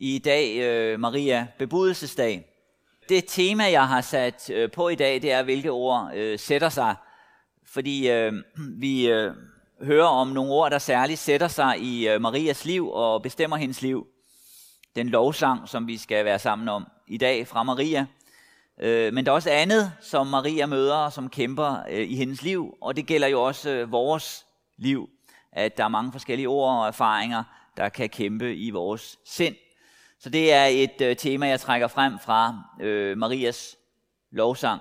I dag øh, Maria Bebudelsesdag. Det tema, jeg har sat øh, på i dag, det er, hvilke ord øh, sætter sig. Fordi øh, vi øh, hører om nogle ord, der særligt sætter sig i øh, Marias liv og bestemmer hendes liv. Den lovsang, som vi skal være sammen om i dag fra Maria. Øh, men der er også andet, som Maria møder og som kæmper øh, i hendes liv. Og det gælder jo også øh, vores liv at der er mange forskellige ord og erfaringer, der kan kæmpe i vores sind. Så det er et øh, tema, jeg trækker frem fra øh, Marias lovsang.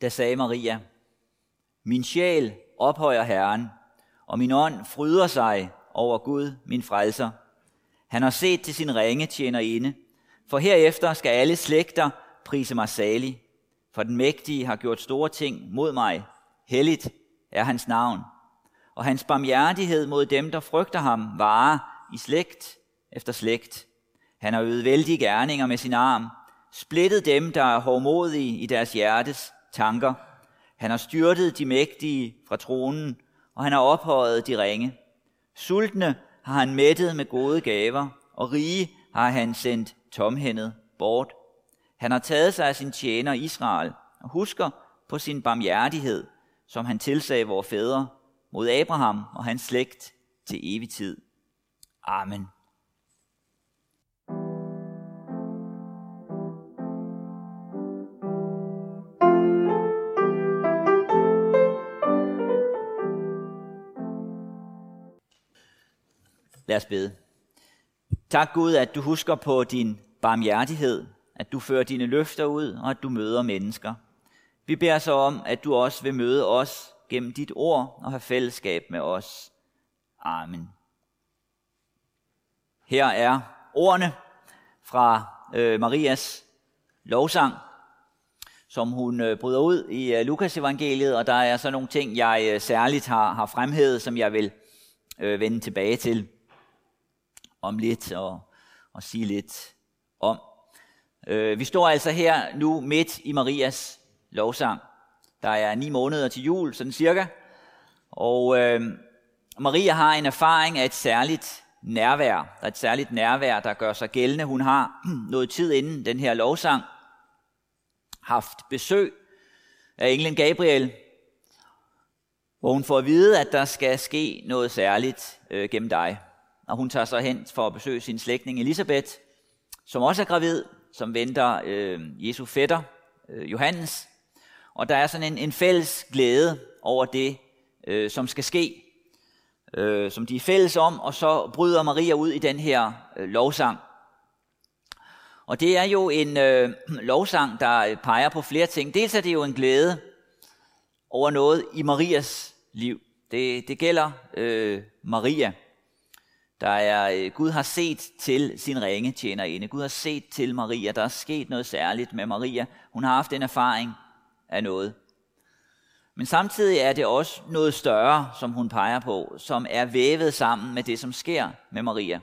Da sagde Maria, Min sjæl ophøjer Herren, og min ånd fryder sig over Gud, min frelser, han har set til sin ringe tjener inde, for herefter skal alle slægter prise mig salig, for den mægtige har gjort store ting mod mig. Helligt er hans navn, og hans barmhjertighed mod dem, der frygter ham, varer i slægt efter slægt. Han har øvet vældige gerninger med sin arm, splittet dem, der er hårdmodige i deres hjertes tanker. Han har styrtet de mægtige fra tronen, og han har ophøjet de ringe. Sultne har han mættet med gode gaver, og rige har han sendt tomhændet bort. Han har taget sig af sin tjener Israel, og husker på sin barmhjertighed, som han tilsagde vores fædre, mod Abraham og hans slægt til evig tid. Amen. Lad os bede. Tak Gud, at du husker på din barmhjertighed, at du fører dine løfter ud, og at du møder mennesker. Vi beder så om, at du også vil møde os gennem dit ord og have fællesskab med os. Amen. Her er ordene fra øh, Marias lovsang, som hun øh, bryder ud i øh, Lukas evangeliet, og der er så nogle ting, jeg øh, særligt har, har fremhævet, som jeg vil øh, vende tilbage til om lidt og, og sige lidt om. Øh, vi står altså her nu midt i Marias lovsang. Der er ni måneder til jul, sådan cirka. Og øh, Maria har en erfaring af et særligt nærvær. Der er et særligt nærvær, der gør sig gældende. Hun har noget tid inden den her lovsang haft besøg af englen Gabriel, hvor hun får at vide, at der skal ske noget særligt øh, gennem dig og hun tager så hen for at besøge sin slægtning Elisabeth, som også er gravid, som venter øh, Jesu fætter, øh, Johannes. Og der er sådan en, en fælles glæde over det, øh, som skal ske, øh, som de er fælles om, og så bryder Maria ud i den her øh, lovsang. Og det er jo en øh, lovsang, der øh, peger på flere ting. Dels er det jo en glæde over noget i Marias liv. Det, det gælder øh, Maria. Der er, øh, Gud har set til sin ringe tjenerinde. Gud har set til Maria. Der er sket noget særligt med Maria. Hun har haft en erfaring af noget. Men samtidig er det også noget større, som hun peger på, som er vævet sammen med det, som sker med Maria.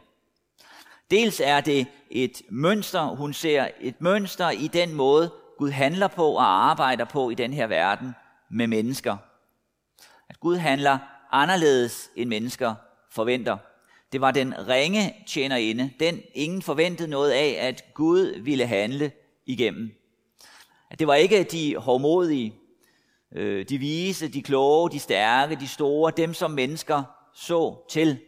Dels er det et mønster, hun ser et mønster i den måde, Gud handler på og arbejder på i den her verden med mennesker. At Gud handler anderledes end mennesker forventer. Det var den ringe tjenerinde, den ingen forventede noget af, at Gud ville handle igennem. Det var ikke de hårdmodige, øh, de vise, de kloge, de stærke, de store, dem som mennesker så til.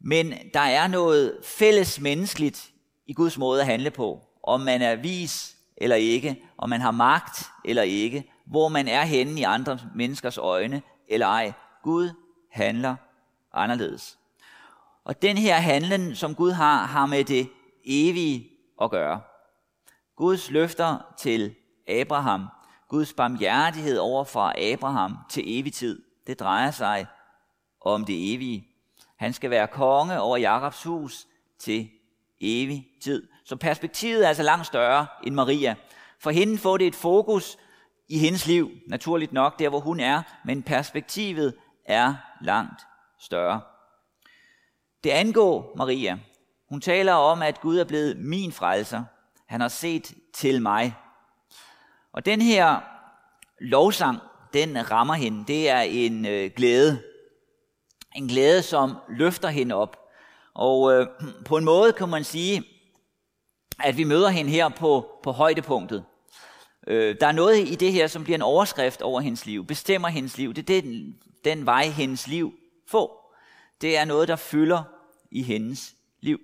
Men der er noget fælles menneskeligt i Guds måde at handle på. Om man er vis eller ikke, om man har magt eller ikke, hvor man er henne i andre menneskers øjne eller ej. Gud handler anderledes. Og den her handlen, som Gud har, har med det evige at gøre. Guds løfter til Abraham, Guds barmhjertighed over for Abraham til evig tid. Det drejer sig om det evige. Han skal være konge over Jakobs hus til evig tid. Så perspektivet er altså langt større end Maria. For hende får det et fokus i hendes liv, naturligt nok, der hvor hun er, men perspektivet er langt større. Det angår Maria. Hun taler om, at Gud er blevet min frelser. Han har set til mig. Og den her lovsang, den rammer hende. Det er en øh, glæde. En glæde, som løfter hende op. Og øh, på en måde kan man sige, at vi møder hende her på, på højdepunktet. Øh, der er noget i det her, som bliver en overskrift over hendes liv, bestemmer hendes liv. Det er den, den vej, hendes liv får. Det er noget, der fylder i hendes liv.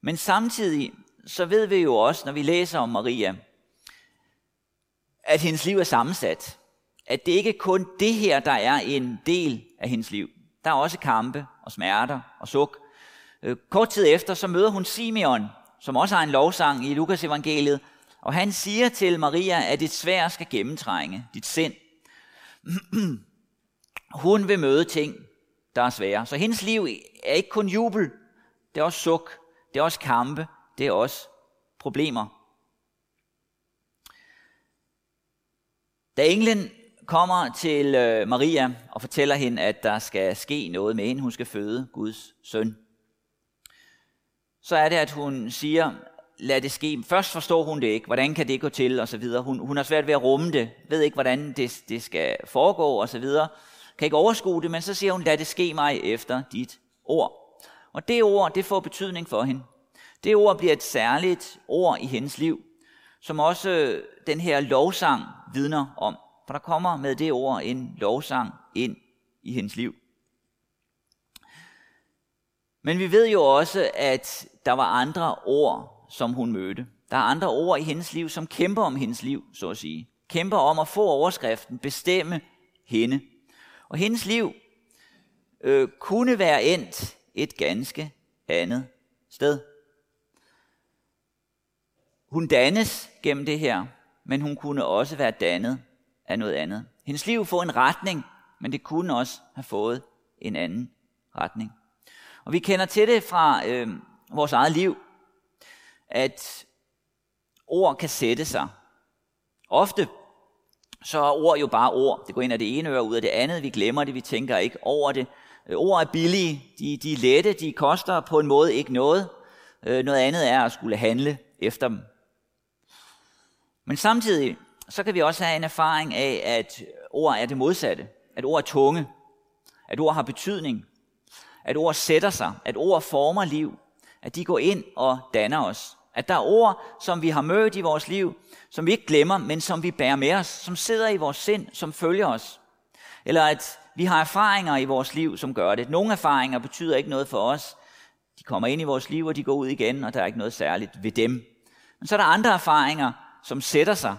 Men samtidig, så ved vi jo også, når vi læser om Maria, at hendes liv er sammensat. At det ikke kun det her, der er en del af hendes liv. Der er også kampe og smerter og suk. Øh, kort tid efter, så møder hun Simeon, som også har en lovsang i Lukas evangeliet, og han siger til Maria, at dit svær skal gennemtrænge dit sind. Hun vil møde ting, der er svære. Så hendes liv er ikke kun jubel, det er også suk, det er også kampe, det er også problemer. Da englen kommer til øh, Maria og fortæller hende, at der skal ske noget med hende, hun skal føde Guds søn, så er det, at hun siger, lad det ske. Først forstår hun det ikke. Hvordan kan det gå til? Og så videre. Hun, hun har svært ved at rumme det. Ved ikke, hvordan det, det skal foregå og så videre. Kan ikke overskue det, men så siger hun, lad det ske mig efter dit ord. Og det ord, det får betydning for hende. Det ord bliver et særligt ord i hendes liv, som også øh, den her lovsang vidner om. For der kommer med det ord en lovsang ind i hendes liv. Men vi ved jo også, at der var andre ord, som hun mødte. Der er andre ord i hendes liv, som kæmper om hendes liv, så at sige. Kæmper om at få overskriften, bestemme hende. Og hendes liv øh, kunne være endt et ganske andet sted. Hun dannes gennem det her, men hun kunne også være dannet af noget andet. Hendes liv får en retning, men det kunne også have fået en anden retning. Og vi kender til det fra øh, vores eget liv at ord kan sætte sig. Ofte så er ord jo bare ord. Det går ind af det ene øre ud af det andet. Vi glemmer det, vi tænker ikke over det. Øh, ord er billige, de, de er lette, de koster på en måde ikke noget. Øh, noget andet er at skulle handle efter dem. Men samtidig så kan vi også have en erfaring af, at ord er det modsatte. At ord er tunge. At ord har betydning. At ord sætter sig. At ord former liv. At de går ind og danner os. At der er ord, som vi har mødt i vores liv, som vi ikke glemmer, men som vi bærer med os, som sidder i vores sind, som følger os. Eller at vi har erfaringer i vores liv, som gør det. Nogle erfaringer betyder ikke noget for os. De kommer ind i vores liv, og de går ud igen, og der er ikke noget særligt ved dem. Men så er der andre erfaringer, som sætter sig.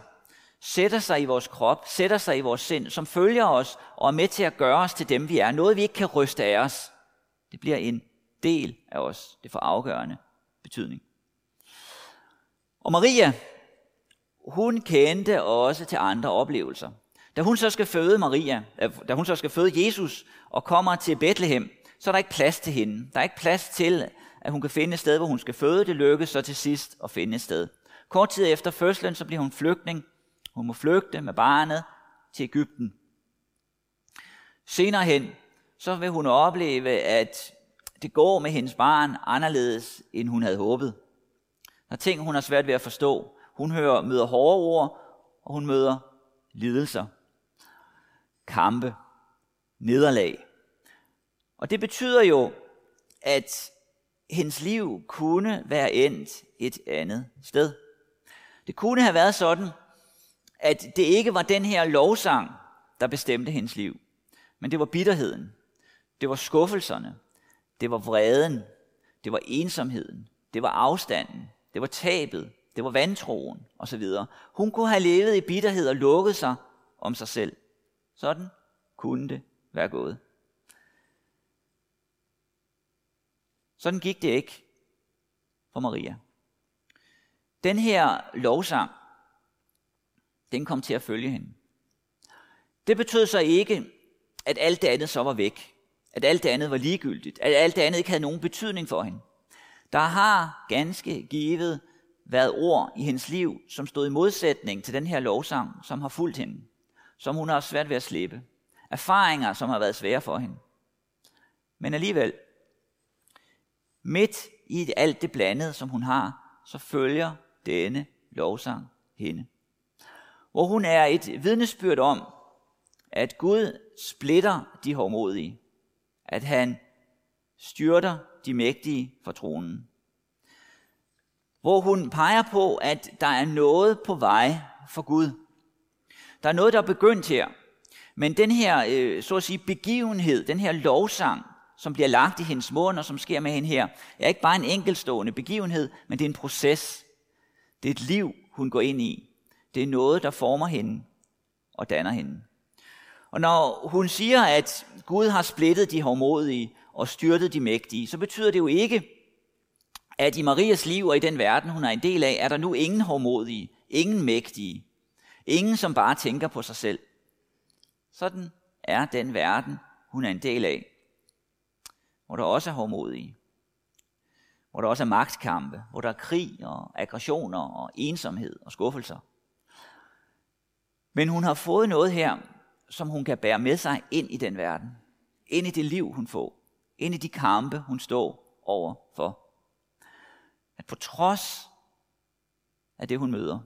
Sætter sig i vores krop, sætter sig i vores sind, som følger os og er med til at gøre os til dem, vi er. Noget, vi ikke kan ryste af os. Det bliver en del af os. Det får afgørende betydning. Og Maria, hun kendte også til andre oplevelser. Da hun så skal føde Maria, øh, da hun så skal føde Jesus og kommer til Bethlehem, så er der ikke plads til hende. Der er ikke plads til, at hun kan finde et sted, hvor hun skal føde. Det lykkes så til sidst at finde et sted. Kort tid efter fødslen, så bliver hun flygtning. Hun må flygte med barnet til Ægypten. Senere hen, så vil hun opleve, at det går med hendes barn anderledes, end hun havde håbet. Der er ting, hun har svært ved at forstå. Hun hører, møder hårde ord, og hun møder lidelser, kampe, nederlag. Og det betyder jo, at hendes liv kunne være endt et andet sted. Det kunne have været sådan, at det ikke var den her lovsang, der bestemte hendes liv, men det var bitterheden, det var skuffelserne, det var vreden, det var ensomheden, det var afstanden, det var tabet, det var vantroen osv. Hun kunne have levet i bitterhed og lukket sig om sig selv. Sådan kunne det være gået. Sådan gik det ikke for Maria. Den her lovsang, den kom til at følge hende. Det betød så ikke, at alt det andet så var væk. At alt det andet var ligegyldigt. At alt det andet ikke havde nogen betydning for hende. Der har ganske givet været ord i hendes liv, som stod i modsætning til den her lovsang, som har fulgt hende. Som hun har svært ved at slippe. Erfaringer, som har været svære for hende. Men alligevel, midt i alt det blandede, som hun har, så følger denne lovsang hende. Hvor hun er et vidnesbyrd om, at Gud splitter de hårdmodige. At han styrter de mægtige fra tronen. Hvor hun peger på, at der er noget på vej for Gud. Der er noget, der er begyndt her. Men den her, øh, så at sige, begivenhed, den her lovsang, som bliver lagt i hendes mund og som sker med hende her, er ikke bare en enkeltstående begivenhed, men det er en proces. Det er et liv, hun går ind i. Det er noget, der former hende og danner hende. Og når hun siger, at Gud har splittet de hårdmodige og styrtet de mægtige, så betyder det jo ikke, at i Marias liv og i den verden, hun er en del af, er der nu ingen hårdmodige, ingen mægtige, ingen, som bare tænker på sig selv. Sådan er den verden, hun er en del af hvor der også er hårdmodige, hvor der også er magtkampe, hvor der er krig og aggressioner og ensomhed og skuffelser. Men hun har fået noget her, som hun kan bære med sig ind i den verden, ind i det liv, hun får, ind i de kampe, hun står over for. At på trods af det, hun møder,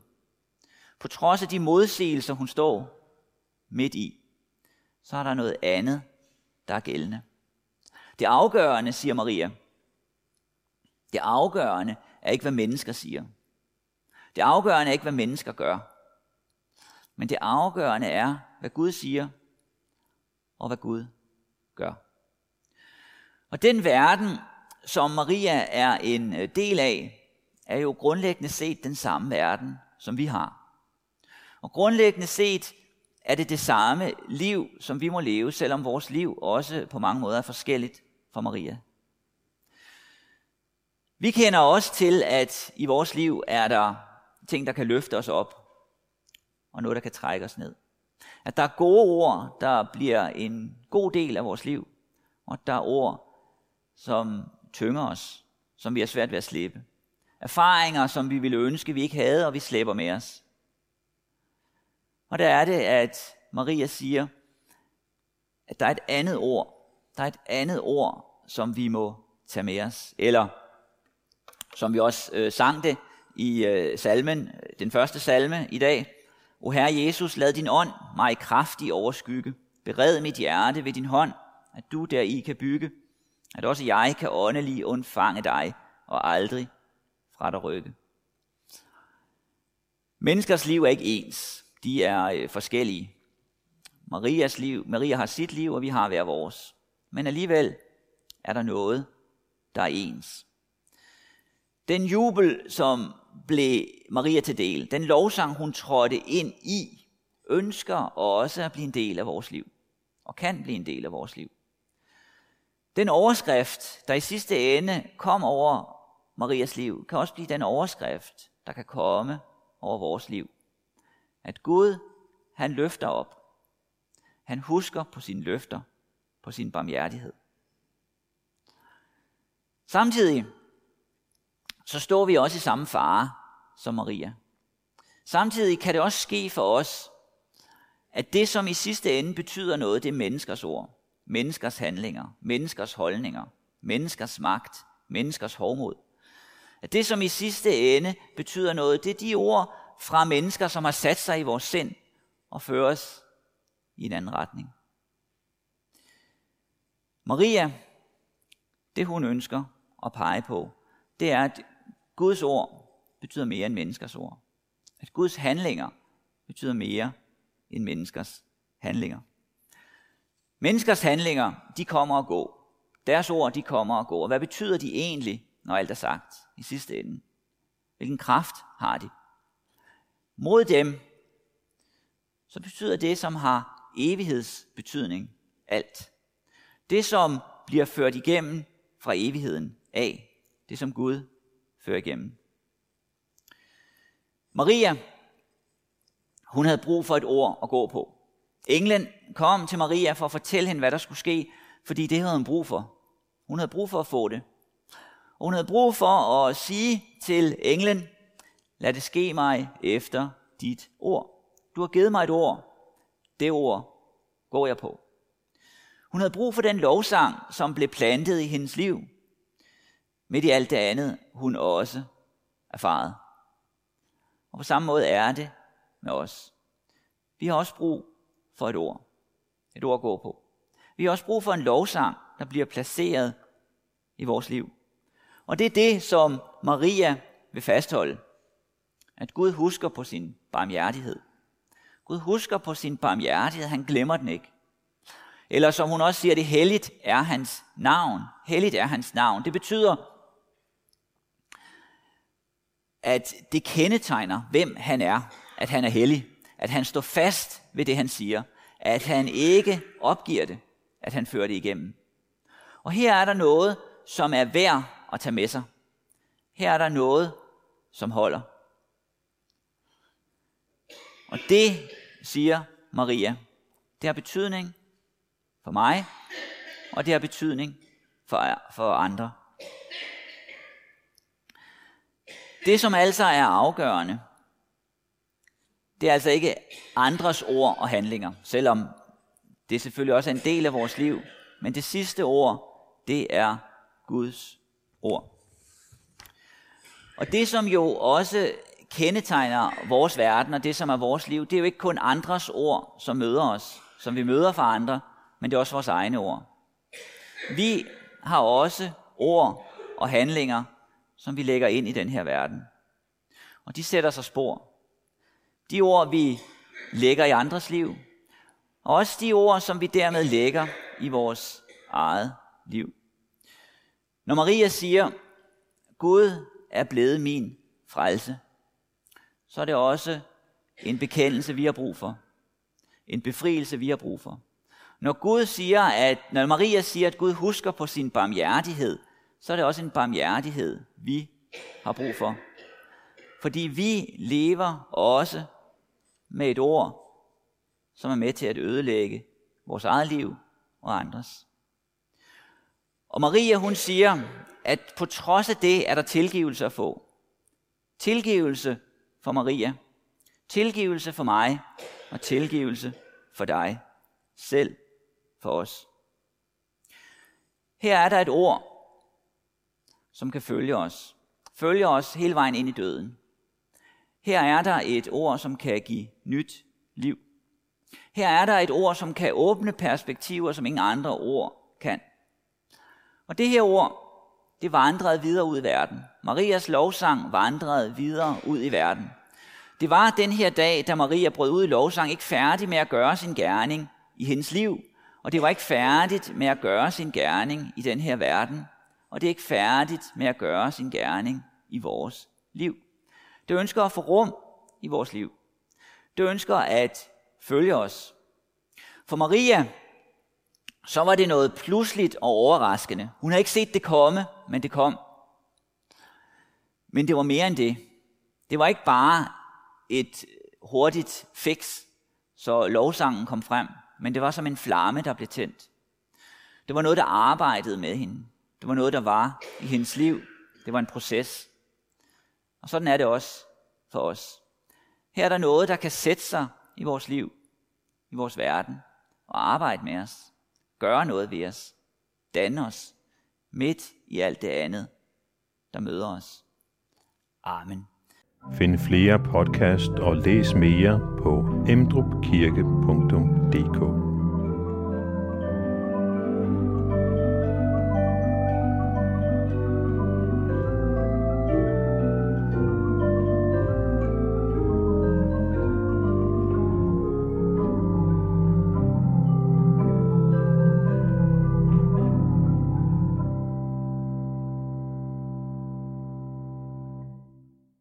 på trods af de modsigelser, hun står midt i, så er der noget andet, der er gældende. Det afgørende, siger Maria, det afgørende er ikke, hvad mennesker siger. Det afgørende er ikke, hvad mennesker gør. Men det afgørende er, hvad Gud siger, og hvad Gud gør. Og den verden, som Maria er en øh, del af, er jo grundlæggende set den samme verden, som vi har. Og grundlæggende set er det det samme liv, som vi må leve, selvom vores liv også på mange måder er forskelligt fra Maria. Vi kender også til, at i vores liv er der ting, der kan løfte os op, og noget, der kan trække os ned. At der er gode ord, der bliver en god del af vores liv, og der er ord, som tynger os, som vi har svært ved at slippe. Erfaringer, som vi ville ønske, vi ikke havde, og vi slæber med os. Og der er det, at Maria siger, at der er et andet ord. Der er et andet ord, som vi må tage med os. Eller, som vi også øh, sang det i øh, salmen, den første salme i dag. O Herre Jesus, lad din ånd mig kraftig overskygge. Bered mit hjerte ved din hånd, at du deri kan bygge. At også jeg kan åndelig undfange dig og aldrig fra dig rykke. Menneskers liv er ikke ens de er øh, forskellige. Marias liv, Maria har sit liv, og vi har hver vores. Men alligevel er der noget, der er ens. Den jubel, som blev Maria til del, den lovsang, hun trådte ind i, ønsker også at blive en del af vores liv, og kan blive en del af vores liv. Den overskrift, der i sidste ende kom over Marias liv, kan også blive den overskrift, der kan komme over vores liv. At Gud, han løfter op. Han husker på sine løfter, på sin barmhjertighed. Samtidig så står vi også i samme fare som Maria. Samtidig kan det også ske for os, at det, som i sidste ende betyder noget, det er menneskers ord, menneskers handlinger, menneskers holdninger, menneskers magt, menneskers hårdmod. At det, som i sidste ende betyder noget, det er de ord, fra mennesker, som har sat sig i vores sind og fører os i en anden retning. Maria, det hun ønsker at pege på, det er, at Guds ord betyder mere end menneskers ord. At Guds handlinger betyder mere end menneskers handlinger. Menneskers handlinger, de kommer og går. Deres ord, de kommer og går. Hvad betyder de egentlig, når alt er sagt i sidste ende? Hvilken kraft har de? mod dem, så betyder det, som har evighedsbetydning, alt. Det, som bliver ført igennem fra evigheden af. Det, som Gud fører igennem. Maria, Hun havde brug for et ord at gå på. Englen kom til Maria for at fortælle hende, hvad der skulle ske, fordi det havde hun brug for. Hun havde brug for at få det. Og hun havde brug for at sige til englen, lad det ske mig efter dit ord. Du har givet mig et ord. Det ord går jeg på. Hun havde brug for den lovsang, som blev plantet i hendes liv. Midt i alt det andet, hun også erfaret. Og på samme måde er det med os. Vi har også brug for et ord. Et ord at gå på. Vi har også brug for en lovsang, der bliver placeret i vores liv. Og det er det, som Maria vil fastholde. At Gud husker på sin barmhjertighed. Gud husker på sin barmhjertighed, han glemmer den ikke. Eller som hun også siger, det helligt er hans navn. Helligt er hans navn. Det betyder, at det kendetegner, hvem han er, at han er hellig. At han står fast ved det, han siger. At han ikke opgiver det. At han fører det igennem. Og her er der noget, som er værd at tage med sig. Her er der noget, som holder. Og det, siger Maria, det har betydning for mig, og det har betydning for, for andre. Det, som altså er afgørende, det er altså ikke andres ord og handlinger, selvom det selvfølgelig også er en del af vores liv. Men det sidste ord, det er Guds ord. Og det, som jo også kendetegner vores verden og det, som er vores liv, det er jo ikke kun andres ord, som møder os, som vi møder fra andre, men det er også vores egne ord. Vi har også ord og handlinger, som vi lægger ind i den her verden. Og de sætter sig spor. De ord, vi lægger i andres liv, og også de ord, som vi dermed lægger i vores eget liv. Når Maria siger, Gud er blevet min frelse, så er det også en bekendelse, vi har brug for. En befrielse, vi har brug for. Når Gud siger, at, når Maria siger, at Gud husker på sin barmhjertighed, så er det også en barmhjertighed, vi har brug for. Fordi vi lever også med et ord, som er med til at ødelægge vores eget liv og andres. Og Maria hun siger, at på trods af det er der tilgivelse at få. Tilgivelse for Maria, tilgivelse for mig og tilgivelse for dig selv for os. Her er der et ord, som kan følge os. Følge os hele vejen ind i døden. Her er der et ord, som kan give nyt liv. Her er der et ord, som kan åbne perspektiver, som ingen andre ord kan. Og det her ord, det vandrede videre ud i verden. Marias lovsang vandrede videre ud i verden. Det var den her dag, da Maria brød ud i lovsang, ikke færdig med at gøre sin gerning i hendes liv, og det var ikke færdigt med at gøre sin gerning i den her verden, og det er ikke færdigt med at gøre sin gerning i vores liv. Det ønsker at få rum i vores liv. Det ønsker at følge os. For Maria, så var det noget pludseligt og overraskende. Hun havde ikke set det komme, men det kom. Men det var mere end det. Det var ikke bare et hurtigt fix, så lovsangen kom frem, men det var som en flamme, der blev tændt. Det var noget, der arbejdede med hende. Det var noget, der var i hendes liv. Det var en proces. Og sådan er det også for os. Her er der noget, der kan sætte sig i vores liv, i vores verden, og arbejde med os gøre noget ved os, danne os, midt i alt det andet, der møder os. Amen. Find flere podcast og læs mere på emdrupkirke.dk